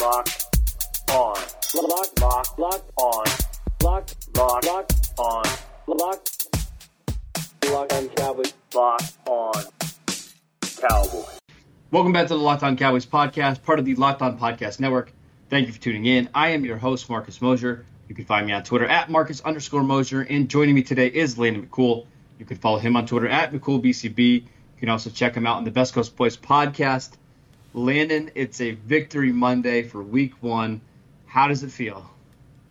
Locked on. Lock, lock, lock on. Lock, lock, lock on. Lock, lock on Cowboys. Lock on Cowboys. Welcome back to the Locked On Cowboys podcast, part of the Locked On Podcast Network. Thank you for tuning in. I am your host, Marcus Mosher. You can find me on Twitter at Marcus underscore Mosher. And joining me today is Landon McCool. You can follow him on Twitter at McCoolBCB. You can also check him out on the Best Coast Boys podcast. Landon, it's a victory Monday for week one. How does it feel?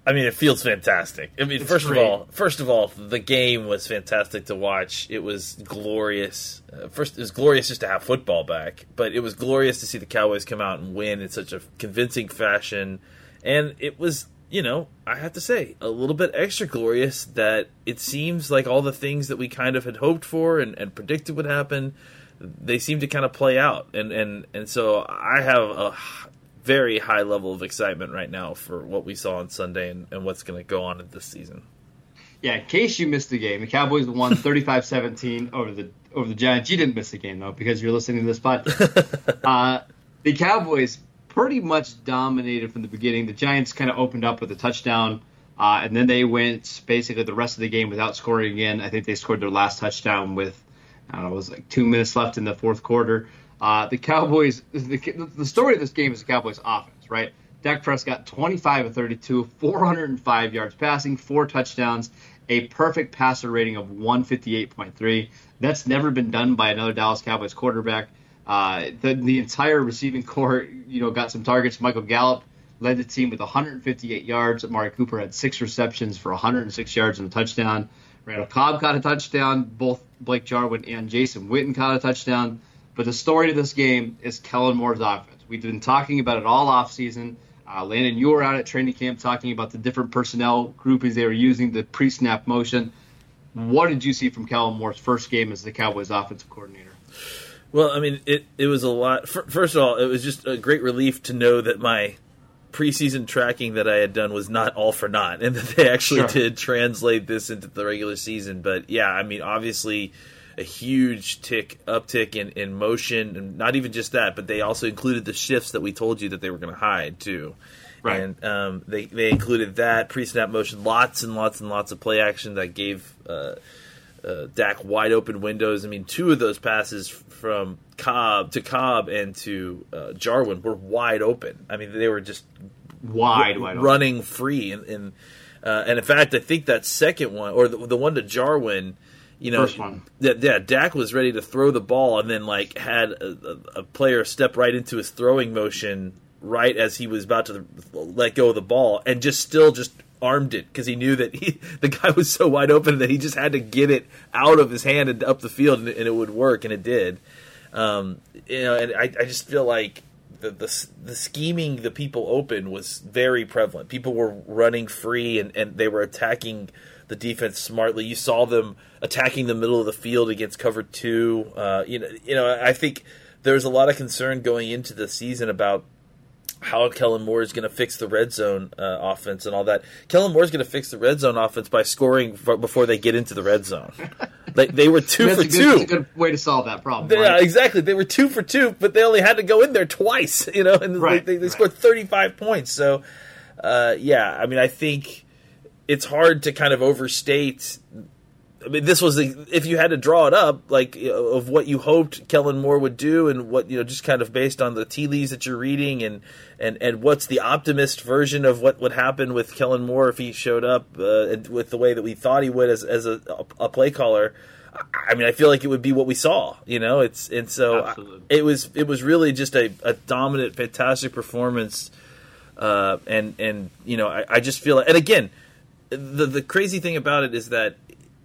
I mean, it feels fantastic. I mean, It's first great. of all, first of all, the game was fantastic to watch. It was glorious. Uh, first, it was glorious just to have football back, but it was glorious to see the Cowboys come out and win in such a convincing fashion. And it was, you know, I have to say, a little bit extra glorious that it seems like all the things that we kind of had hoped for and, and predicted would happen, they seem to kind of play out. And and and so I have a very high level of excitement right now for what we saw on Sunday and, and what's going to go on in this season. Yeah, in case you missed the game, the Cowboys won 35-17 over the over the Giants. You didn't miss the game though because you're listening to this podcast. uh, the Cowboys pretty much dominated from the beginning. The Giants kind of opened up with a touchdown, uh, and then they went basically the rest of the game without scoring again. I think they scored their last touchdown with I don't know, it was like two minutes left in the fourth quarter. Uh, the Cowboys, the, the story of this game is the Cowboys' offense, right? Dak Prescott, 25 of 32, 405 yards passing, four touchdowns, a perfect passer rating of 158.3. That's never been done by another Dallas Cowboys quarterback. Uh, the, the entire receiving corps, you know, got some targets. Michael Gallup led the team with 158 yards. Amari Cooper had six receptions for 106 yards and a touchdown. Randall Cobb caught a touchdown. Both Blake Jarwin and Jason Witten caught a touchdown. But the story to this game is Kellen Moore's offense. We've been talking about it all offseason. Uh, Landon, you were out at training camp talking about the different personnel groupings they were using, the pre-snap motion. What did you see from Kellen Moore's first game as the Cowboys offensive coordinator? Well, I mean, it, it was a lot. fir- First of all, it was just a great relief to know that my preseason tracking that I had done was not all for naught, and that they actually Sure. did translate this into the regular season. But yeah, I mean, obviously, a huge tick uptick in, in motion, and not even just that, but they also included the shifts that we told you that they were going to hide too. Right. And um, they they included that pre snap motion, lots and lots and lots of play action that gave. Uh, uh, Dak wide open windows. I mean, two of those passes from Cobb to Cobb and to uh, Jarwin were wide open. I mean, they were just Wide, wide open. running free. And and, uh, and in fact, I think that second one or the, the one to Jarwin, you know, that yeah, Dak was ready to throw the ball and then like had a, a player step right into his throwing motion right as he was about to let go of the ball and just still just armed it because he knew that he, the guy was so wide open that he just had to get it out of his hand and up the field and, and it would work and it did. Um, you know, and I, I just feel like the, the the scheming the people open was very prevalent. People were running free and, and they were attacking the defense smartly. You saw them attacking the middle of the field against cover two. Uh, you know, you know, I think there's a lot of concern going into the season about how Kellen Moore is going to fix the red zone uh, offense and all that. Kellen Moore is going to fix the red zone offense by scoring f- before they get into the red zone. they, they were two That's for a, good, two. that's a good way to solve that problem. Yeah, right? exactly. They were two for two, but they only had to go in there twice, you know, and Right, they, they, they right. scored 35 points. So, uh, yeah, I mean, I think it's hard to kind of overstate. I mean, this was a, if you had to draw it up, like you know, of what you hoped Kellen Moore would do, and what you know, just kind of based on the tea leaves that you're reading, and and and what's the optimist version of what would happen with Kellen Moore if he showed up uh, with the way that we thought he would as as a, a play caller. I mean, I feel like it would be what we saw, you know. It's and so it was it was really just a, a dominant, fantastic performance, uh, and and you know I, I just feel and again, the the crazy thing about it is that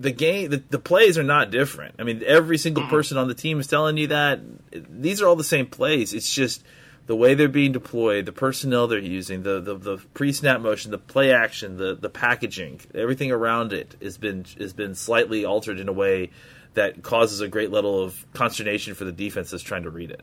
the game the, the plays are not different. I mean, every single person on the team is telling you that these are all the same plays. It's just the way they're being deployed, the personnel they're using, the the, the pre snap motion, the play action, the the packaging, everything around it has been has been slightly altered in a way that causes a great level of consternation for the defense that's trying to read it.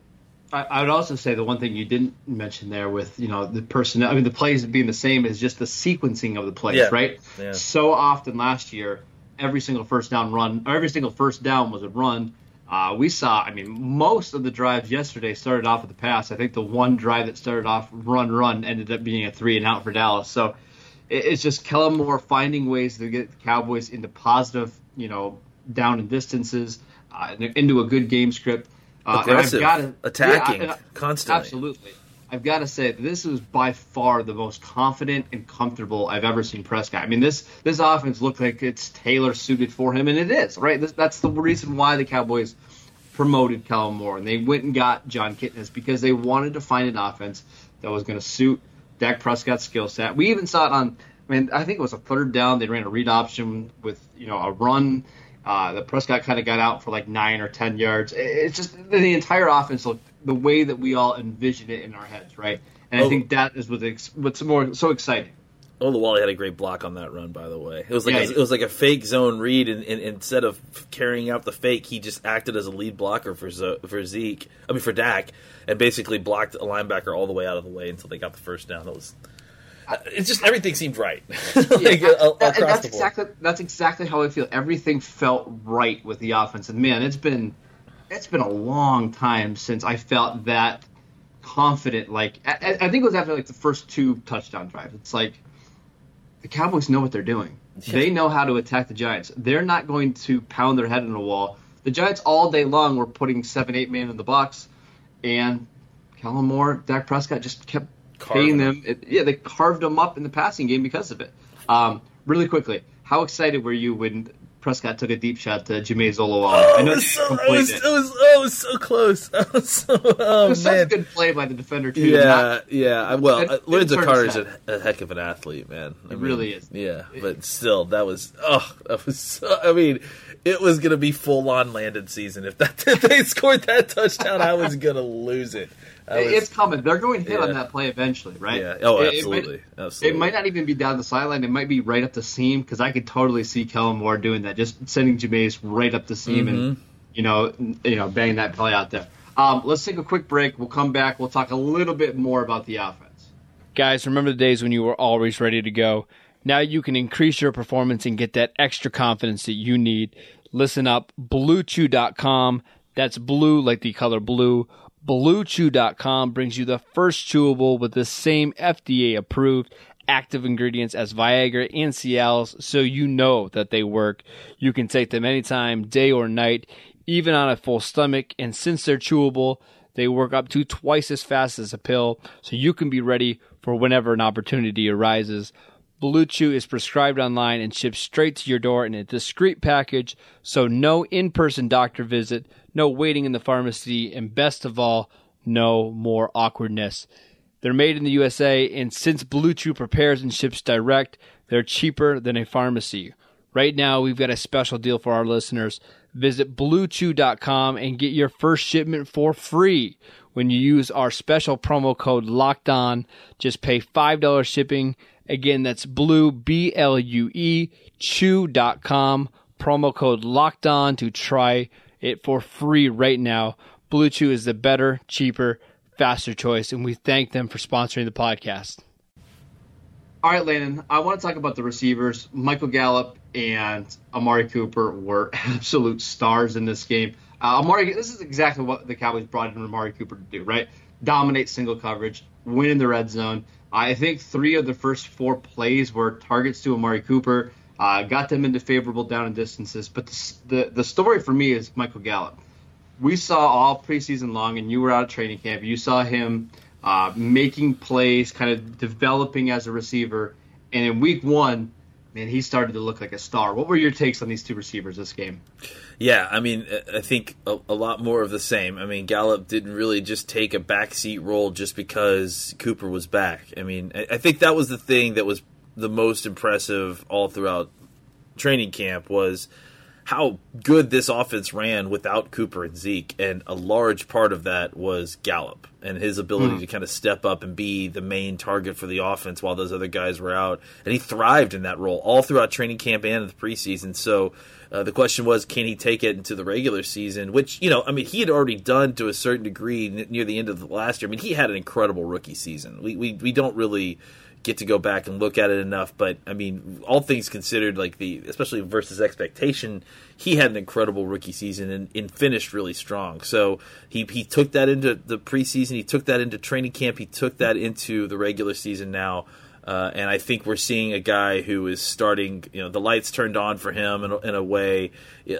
I, I would also say the one thing you didn't mention there with you know the personnel, I mean the plays being the same is just the sequencing of the plays, Yeah. right? Yeah. So often last year, every single first down run, or every single first down was a run. Uh, we saw, I mean, most of the drives yesterday started off with the pass. I think the one drive that started off run run ended up being a three and out for Dallas. So it, it's just Kellen Moore finding ways to get the Cowboys into positive, you know, down and distances, uh, into a good game script. Uh, Aggressive, gotta- attacking Yeah, I- constantly. Absolutely. I've got to say this is by far the most confident and comfortable I've ever seen Prescott. I mean, this this offense looked like it's tailor suited for him, and it is right. This, that's the reason why the Cowboys promoted Kellen Moore and they went and got Jon Kitna because they wanted to find an offense that was going to suit Dak Prescott's skill set. We even saw it on. I mean, I think it was a third down. They ran a read option with you know a run. Uh, the Prescott kind of got out for like nine or ten yards. It's just the entire offense looked the way that we all envision it in our heads, right? And I Oh. think that is what's ex- what's more so exciting. Olawale had a great block on that run, by the way. It was like Yeah, a, it was like a fake zone read, and, and instead of carrying out the fake, he just acted as a lead blocker for Zo- for Zeke. I mean for Dak, and basically blocked a linebacker all the way out of the way until they got the first down. It was. It's just everything seemed right, like, Yeah, uh, that- that's exactly that's exactly how I feel. Everything felt right with the offense, and man, it's been it's been a long time since I felt that confident. Like I, I think it was after like the first two touchdown drives. It's like the Cowboys know what they're doing. They know how to attack the Giants. They're not going to pound their head on a wall. The Giants all day long were putting seven, eight man in the box, and Kellen Moore, Dak Prescott just kept Carving paying them. them. It, yeah, they carved them up in the passing game because of it. Um, really quickly, how excited were you when Prescott took a deep shot to Jamize Olawale? I it know was so, it was, it. it was, oh, it was so close. I was so, oh It was such a good play by the defender too. Yeah, Not- yeah. Well, It- uh, Lorenzo turned Carter's his a, a heck of an athlete, man. I He really is. Yeah, but still, that was oh, that was. So, I mean, it was going to be full on landed season if that if they scored that touchdown. I was going to lose it. I was- it's coming. They're going to hit Yeah. on that play eventually, right? Yeah. Oh, It- it might- absolutely, absolutely. It might not even be down the sideline. It might be right up the seam because I could totally see Kellen Moore doing that, just sending Jamize right up the seam and Mm-hmm. you know, you know, bang that play out there. Um, let's take a quick break. We'll come back. We'll talk a little bit more about the offense. Guys, remember the days when you were always ready to go. Now you can increase your performance and get that extra confidence that you need. Listen up, bluechew.com. That's blue like the color blue. BlueChew.com brings you the first chewable with the same FDA approved active ingredients as Viagra and Cialis, so you know that they work. You can take them anytime, day or night, even on a full stomach. And since they're chewable, they work up to twice as fast as a pill, so you can be ready for whenever an opportunity arises. Blue Chew is prescribed online and shipped straight to your door in a discreet package, so no in person doctor visit, no waiting in the pharmacy, and best of all, no more awkwardness. They're made in the USA, and since Blue Chew prepares and ships direct, they're cheaper than a pharmacy. Right now, we've got a special deal for our listeners. Visit bluechew.com and get your first shipment for free when you use our special promo code locked on. Just pay $5 shipping. Again, that's blue, B L U E, chew.com. Promo code locked on to try it for free right now. Blue Chew is the better, cheaper, faster choice, and we thank them for sponsoring the podcast. All right, Landon, I want to talk about the receivers. Michael Gallup and Amari Cooper were absolute stars in this game. Uh, Amari, this is exactly what the Cowboys brought in Amari Cooper to do, right? Dominate single coverage, win in the red zone. I think three of the first four plays were targets to Amari Cooper, uh, got them into favorable down and distances. But the, the the story for me is Michael Gallup. We saw all preseason long, and you were out of training camp. You saw him uh, making plays, kind of developing as a receiver. And in week one, man, he started to look like a star. What were your takes on these two receivers this game? Yeah, I mean, I- think a, a lot more of the same. I mean, Gallup didn't really just take a backseat role just because Cooper was back. I mean, I, I think that was the thing that was the most impressive all throughout training camp was how good this offense ran without Cooper and Zeke, and a large part of that was Gallup and his ability Hmm. to kind of step up and be the main target for the offense while those other guys were out, and he thrived in that role all throughout training camp and the preseason. So. Uh, the question was, can he take it into the regular season? Which, you know, I mean, he had already done to a certain degree n- near the end of the last year. I mean, he had an incredible rookie season. We, we, we don't really get to go back and look at it enough. But I mean, all things considered, like the especially versus expectation, he had an incredible rookie season and, and finished really strong. So he he took that into the preseason, he took that into training camp, he took that into the regular season now. Uh, and I think we're seeing a guy who is starting, you know, the lights turned on for him in a, in a way.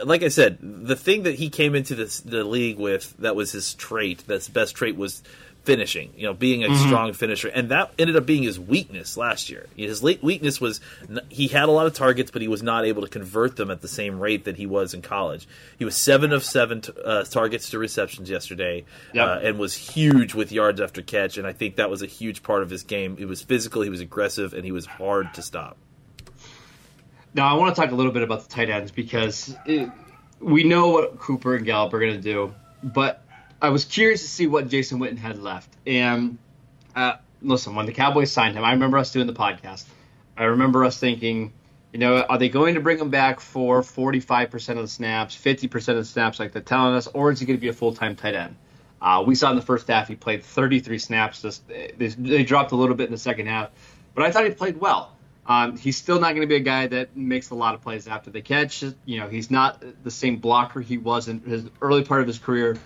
Like I said, the thing that he came into this, the league with that was his trait, that's best trait was finishing, you know, being a strong finisher, and that ended up being his weakness last year. His late weakness was n- he had a lot of targets, but he was not able to convert them at the same rate that he was in college. He was seven of seven t- uh, targets to receptions yesterday, Yep. uh, and was huge with yards after catch, and I think that was a huge part of his game. He was physical, he was aggressive, and he was hard to stop. Now, I want to talk a little bit about the tight ends because it, we know what Cooper and Gallup are going to do, but I was curious to see what Jason Witten had left. And uh, listen, when the Cowboys signed him, I remember us doing the podcast. I remember us thinking, you know, are they going to bring him back for 45% of the snaps, 50% of the snaps like they're telling us, or is he going to be a full time tight end? Uh, we saw in the first half he played 33 snaps. This, they, they dropped a little bit in the second half, but I thought he played well. Um, he's still not going to be a guy that makes a lot of plays after the catch. You know, he's not the same blocker he was in his early part of his career.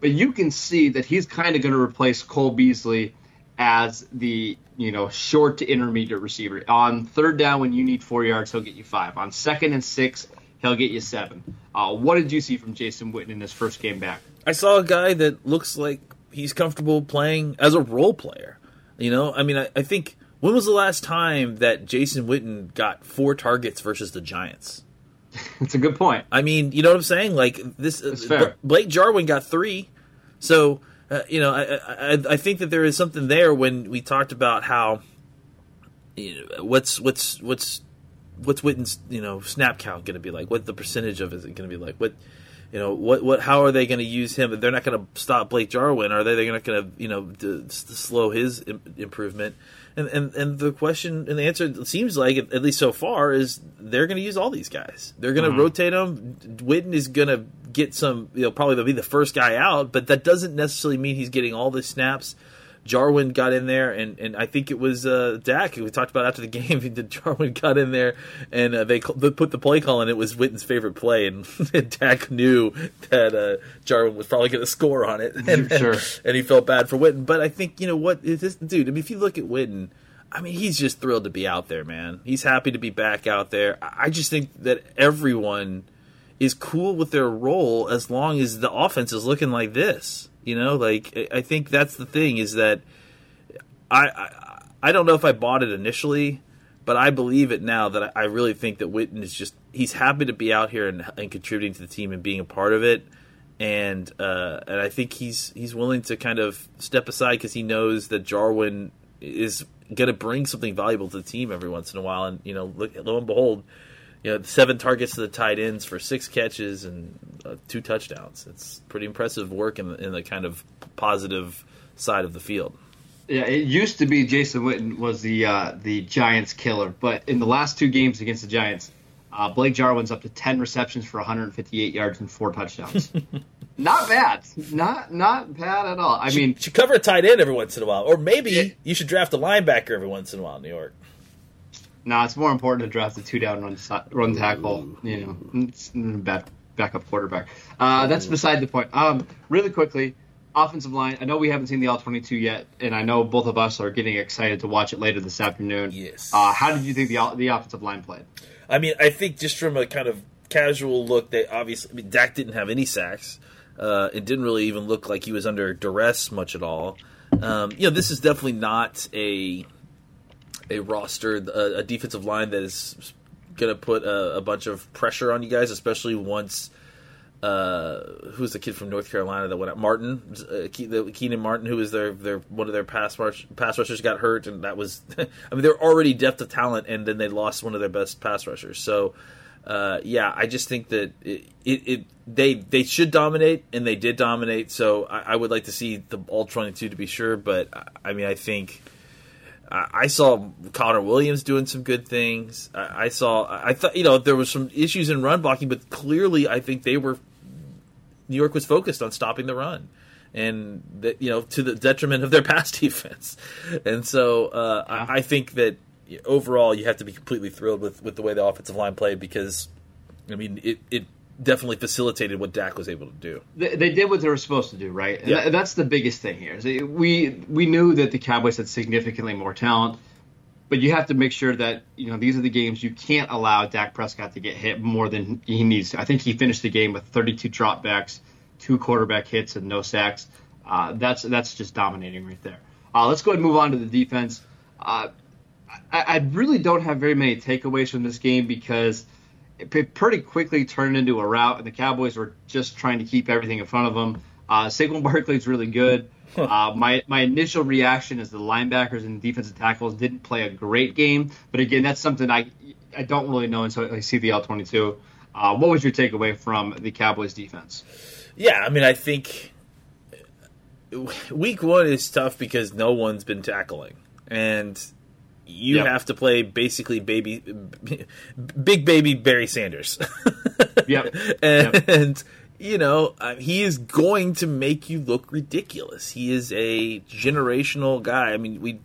But you can see that he's kind of going to replace Cole Beasley as the you know short to intermediate receiver. On third down, when you need four yards, he'll get you five. On second and six, he'll get you seven. Uh, what did you see from Jason Witten in his first game back? I saw a guy that looks like he's comfortable playing as a role player. You know, I mean, I, I think when was the last time that Jason Witten got four targets versus the Giants? It's a good point. I mean, you know what I'm saying? Like this, uh. Blake Jarwin got three, so uh, you know, I, I I think that there is something there when we talked about how you know, what's what's what's what's Witten's you know snap count going to be like? What the percentage of it is it going to be like? What you know what what how are they going to use him? They're not going to stop Blake Jarwin, are they? They're not going to you know to, to slow his Im- improvement. And, and and the question and the answer it seems like at least so far is they're going to use all these guys. They're going to mm-hmm. rotate them. Witten is going to get some. You know, probably they'll be the first guy out, but that doesn't necessarily mean he's getting all the snaps. Jarwin got in there, and, and I think it was uh, Dak who we talked about after the game. That Jarwin got in there, and uh, they, they put the play call, and it was Witten's favorite play, and, Dak knew that uh, Jarwin was probably going to score on it, and, Sure. and he felt bad for Witten. But I think you know what, is, dude. I mean, if you look at Witten, I mean, he's just thrilled to be out there, man. He's happy to be back out there. I just think that everyone is cool with their role as long as the offense is looking like this. You know, like I- think that's the thing is that I I, I don't know if I bought it initially, but I believe it now that I, I really think that Witten is just he's happy to be out here and, and contributing to the team and being a part of it. And uh, and I think he's he's willing to kind of step aside because he knows that Jarwin is going to bring something valuable to the team every once in a while. And you know, look, lo and behold, you know, seven targets to the tight ends for six catches and uh, two touchdowns. It's pretty impressive work in the, in the kind of positive side of the field. Yeah, it used to be Jason Witten was the uh, the Giants killer, but in the last two games against the Giants, uh, Blake Jarwin's up to ten receptions for 158 yards and four touchdowns. not bad, not not bad at all. I mean, You should cover a tight end every once in a while, or maybe Yeah. you should draft a linebacker every once in a while in New York. no, it's more important to draft a two down run run tackle. You know, it's back, backup quarterback. Uh, that's beside the point. Um, really quickly, offensive line. I know we haven't seen the all 22 yet, and I know both of us are getting excited to watch it later this afternoon. Yes. Uh, how did you think the the offensive line played? I mean, I think just from a kind of casual look, they obviously. I mean, Dak didn't have any sacks. Uh, it didn't really even look like he was under duress much at all. Um, you know, this is definitely not a a roster, a, a defensive line that is to put a, a bunch of pressure on you guys, especially once. Uh, who's the kid from North Carolina that went out? Martin, uh, Kareem Martin, who was their their one of their pass rush, pass rushers, got hurt, and that was. I mean, they're already depth of talent, and then they lost one of their best pass rushers. So, uh, yeah, I just think that it, it, it, they they should dominate and they did dominate. So I, I would like to see the all twenty two to be sure, but I, I mean I think. I saw Connor Williams doing some good things. I I saw. I thought you know there was some issues in run blocking, but clearly I think they were. New York was focused on stopping the run, and that you know to the detriment of their pass defense. And so uh, I, I think that overall you have to be completely thrilled with, with the way the offensive line played because I mean it, it definitely facilitated what Dak was able to do. They, they did what they were supposed to do, right? And Yeah. tha- that's the biggest thing here. We we knew that the Cowboys had significantly more talent, but you have to make sure that you know these are the games you can't allow Dak Prescott to get hit more than he needs. to. I think he finished the game with 32 dropbacks, two quarterback hits, and no sacks. Uh, that's that's just dominating right there. Uh, let's go ahead and move on to the defense. Uh, I, I really don't have very many takeaways from this game because it pretty quickly turned into a rout, and the Cowboys were just trying to keep everything in front of them. Uh, Saquon Barkley's really good. Uh, my my initial reaction is the linebackers and defensive tackles didn't play a great game, but again, that's something I I don't really know until I see the L twenty two. Uh, what was your takeaway from the Cowboys defense? Yeah, I mean I think week one is tough because no one's been tackling and. You Yep. have to play basically baby, big baby Barry Sanders. Yep. and you know uh, he is going to make you look ridiculous. He is a generational guy. I mean, we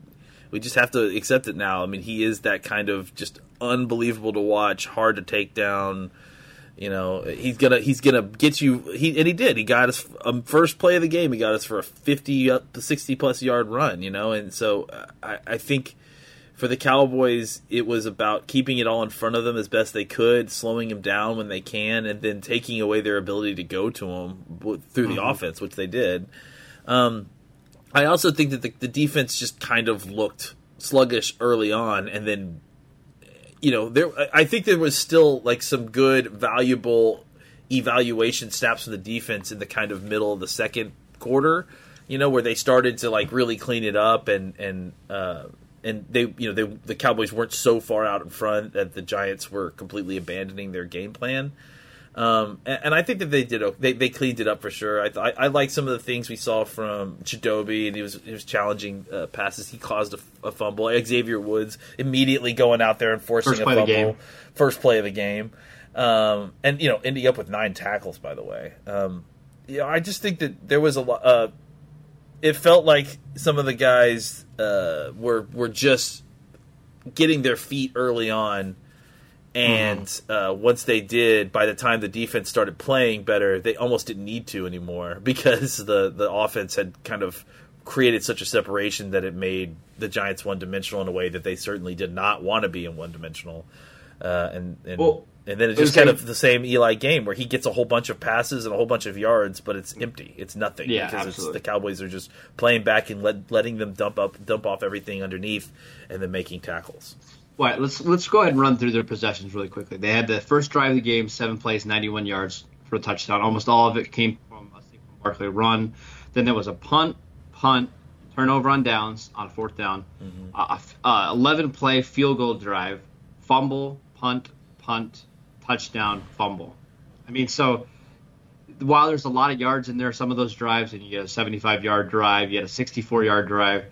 we just have to accept it now. I mean, he is that kind of just unbelievable to watch, hard to take down. You know, he's gonna he's gonna get you. He and he did. He got us um, first play of the game. He got us for a fifty up to sixty plus yard run. You know, and so uh, I, I think for the Cowboys, it was about keeping it all in front of them as best they could, slowing them down when they can, and then taking away their ability to go to them through the offense, which they did. Um, I also think that the, the defense just kind of looked sluggish early on, and then you know there. I- I think there was still like some good, valuable evaluation snaps from the defense in the kind of middle of the second quarter. You know where they started to like really clean it up and and uh, and they you know they the Cowboys weren't so far out in front that the Giants were completely abandoning their game plan. Um, and, and I think that they did. They they cleaned it up for sure. I I, I like some of the things we saw from Chidobe, and he was he was challenging uh, passes. He caused a, a fumble. Xavier Woods immediately going out there and forcing a fumble. First play of the game, um, and you know ending up with nine tackles. By the way, um, you know I just think that there was a lot. Uh, it felt like some of the guys uh, were were just getting their feet early on, and uh, once they did, by the time the defense started playing better, they almost didn't need to anymore because the the offense had kind of created such a separation that it made the Giants one dimensional in a way that they certainly did not want to be in one dimensional, uh, and and. Well, and then it's it just kind like- of the same Eli game where he gets a whole bunch of passes and a whole bunch of yards, but it's empty. It's nothing Yeah, because absolutely. the Cowboys are just playing back and let, letting them dump up, dump off everything underneath, and then making tackles. All right, let's let's go ahead and run through their possessions really quickly. They had the first drive of the game, seven plays, 91 yards for a touchdown. Almost all of it came from a Saquon Barkley run. Then there was a punt, punt, turnover on downs on fourth down, uh, uh, 11 play field goal drive, fumble, punt, punt, touchdown, fumble. I mean, so while there's a lot of yards in there, some of those drives, and you get a 75 yard drive, you had a 64 yard drive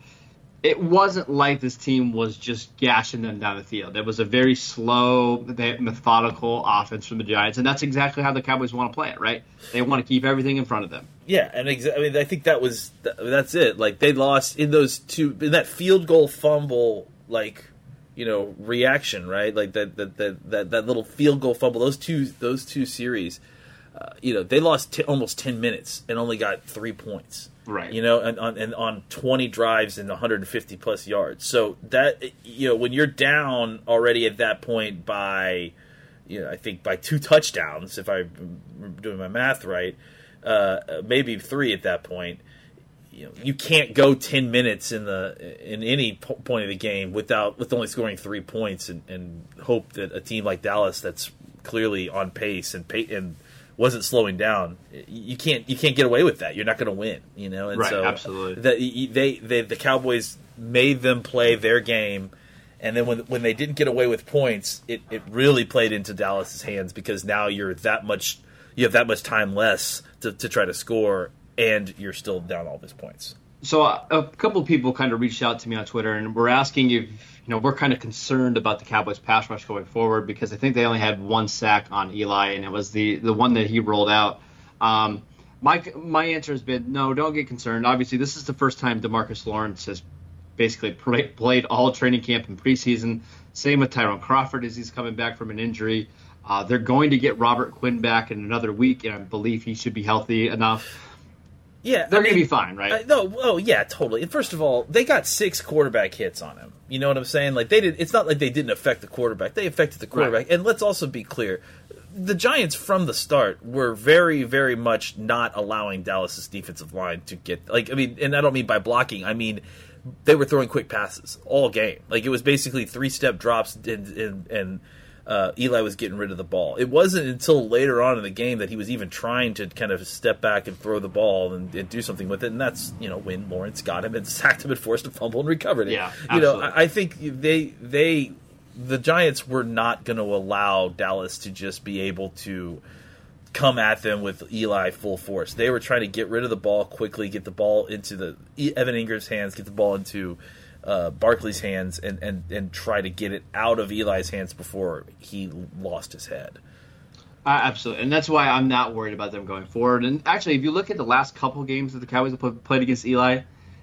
it wasn't like this team was just gashing them down the field. It was a very slow, methodical offense from the Giants, and that's exactly how the Cowboys want to play it, right? They want to keep everything in front of them. Yeah, and exa- I mean, I think that was th- that's it. Like they lost in those two in that field goal fumble, like you know reaction, right? Like that that that that, that little field goal fumble. Those two those two series, uh, you know, they lost t- almost ten minutes and only got three points. Right. You know, and on and on twenty drives and 150 plus yards. So that you know, when you're down already at that point by, you know, I think by two touchdowns, if I'm doing my math right, uh, maybe three at that point. You know, you can't go ten minutes in the in any po- point of the game without with only scoring three points and, and hope that a team like Dallas that's clearly on pace and pa- and wasn't slowing down. You can't you can't get away with that. You're not going to win. You know, and Right, so absolutely. that they, they the Cowboys made them play their game, And then when when they didn't get away with points, it, it really played into Dallas's hands because now you're that much you have that much time less to, to try to score, and you're still down all these points. So uh, a couple of people kind of reached out to me on Twitter and were asking if you know we're kind of concerned about the Cowboys pass rush going forward because I think they only had one sack on Eli and it was the the one that he rolled out. Um, my my answer has been no, don't get concerned. Obviously, this is the first time Demarcus Lawrence has basically played all training camp and preseason. Same with Tyrone Crawford as he's coming back from an injury. Uh, they're going to get Robert Quinn back in another week, and I believe he should be healthy enough. Yeah, they're I mean, gonna be fine, right? Uh, no, oh yeah, totally. First of all, they got six quarterback hits on him. You know what I'm saying? Like they did. It's not like they didn't affect the quarterback. They affected the quarterback. Right. And let's also be clear: the Giants from the start were very, very much not allowing Dallas's defensive line to get like. I mean, and I don't mean by blocking. I mean they were throwing quick passes all game. Like it was basically three step drops and and, and uh, Eli was getting rid of the ball. It wasn't until later on in the game that he was even trying to kind of step back and throw the ball and, and do something with it. And that's you know when Lawrence got him and sacked him and forced a fumble and recovered it. Yeah, absolutely. you know I, I think they they the Giants were not going to allow Dallas to just be able to come at them with Eli full force. They were trying to get rid of the ball quickly, get the ball into the Evan Engram's hands, get the ball into uh, Barkley's hands, and, and and try to get it out of Eli's hands before he lost his head. Uh, absolutely, and that's why I'm not worried about them going forward. And actually, if you look at the last couple games that the Cowboys have played against Eli,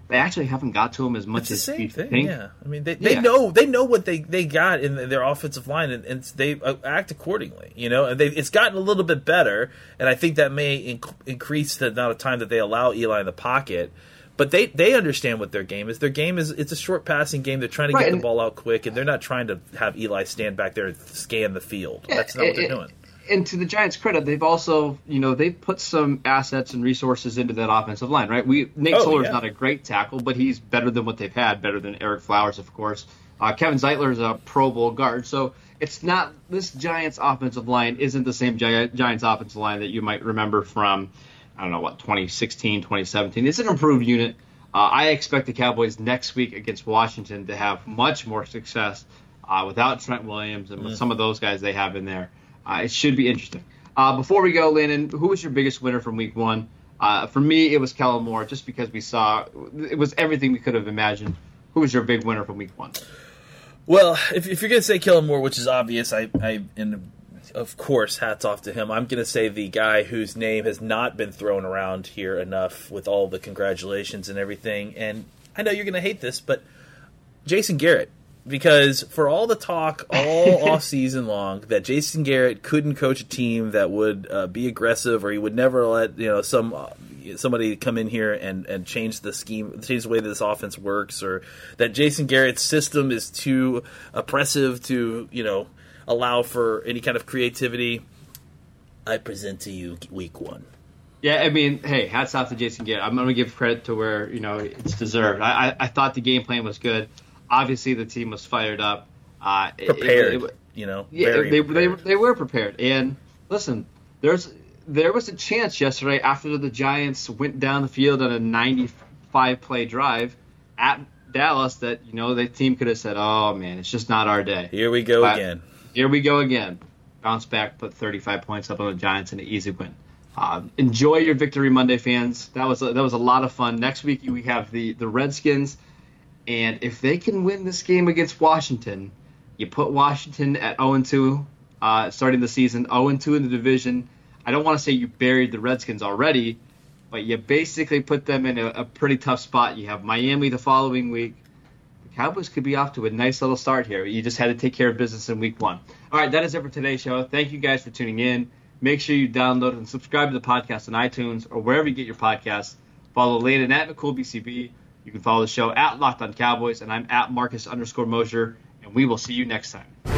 they actually haven't got to him as much as you thing. think. Yeah, I mean they, they yeah. know they know what they, they got in their offensive line and, and they uh, act accordingly. You know, and they, it's gotten a little bit better, and I think that may inc- increase the amount of time that they allow Eli in the pocket. But they, they understand what their game is. Their game is it's a short passing game. They're trying to right, get the ball out quick, and they're not trying to have Eli stand back there and scan the field. Yeah, That's not what they're doing and to the Giants' credit, they've also, you know, they've put some assets and resources into that offensive line, right? We Nate oh, Solder's yeah. not a great tackle, but he's better than what they've had, better than Ereck Flowers, of course. Uh, Kevin Zeitler is a Pro Bowl guard, so it's not this Giants' offensive line isn't the same Giants' offensive line that you might remember from, I don't know what 2016, 2017. It's an improved unit. Uh, I expect the Cowboys next week against Washington to have much more success uh, without Trent Williams and with some of those guys they have in there. Uh, it should be interesting. Uh, before we go, Landon, who was your biggest winner from Week One? Uh, for me, it was Kellen Moore, just because we saw it was everything we could have imagined. Who was your big winner from Week One? Well, if, if you're going to say Kellen Moore, which is obvious, I, I of course, hats off to him. I'm going to say the guy whose name has not been thrown around here enough with all the congratulations and everything. And I know you're going to hate this, but Jason Garrett because for all the talk all off season long that Jason Garrett couldn't coach a team that would uh, be aggressive or he would never let you know some uh, somebody come in here and, and change the scheme change the way that this offense works or that Jason Garrett's system is too oppressive to you know allow for any kind of creativity I present to you week 1 yeah, I mean, hey, hats off to Jason Garrett. I'm going to give credit to where you know it's deserved. I, I, I thought the game plan was good obviously the team was fired up. Uh, prepared, it, it, you know. Yeah, they, they they were prepared. And listen, there's there was a chance yesterday after the Giants went down the field on a 95 play drive at Dallas that you know the team could have said, "Oh man, it's just not our day." Here we go but again. Here we go again. Bounce back, put 35 points up on the Giants in an easy win. Uh, enjoy your victory Monday, fans. That was a, that was a lot of fun. Next week we have the the Redskins and if they can win this game against Washington, you put Washington at 0 and 2, uh, starting the season, 0 and 2 in the division. I don't want to say you buried the Redskins already, but you basically put them in a, a pretty tough spot. You have Miami the following week. Cowboys could be off to a nice little start here. You just had to take care of business in week one. All right, that is it for today's show. Thank you guys for tuning in. Make sure you download and subscribe to the podcast on iTunes or wherever you get your podcasts. Follow Landon at McCoolBCB. You can follow the show at Locked On Cowboys, and I'm at Marcus underscore Mosher, and we will see you next time.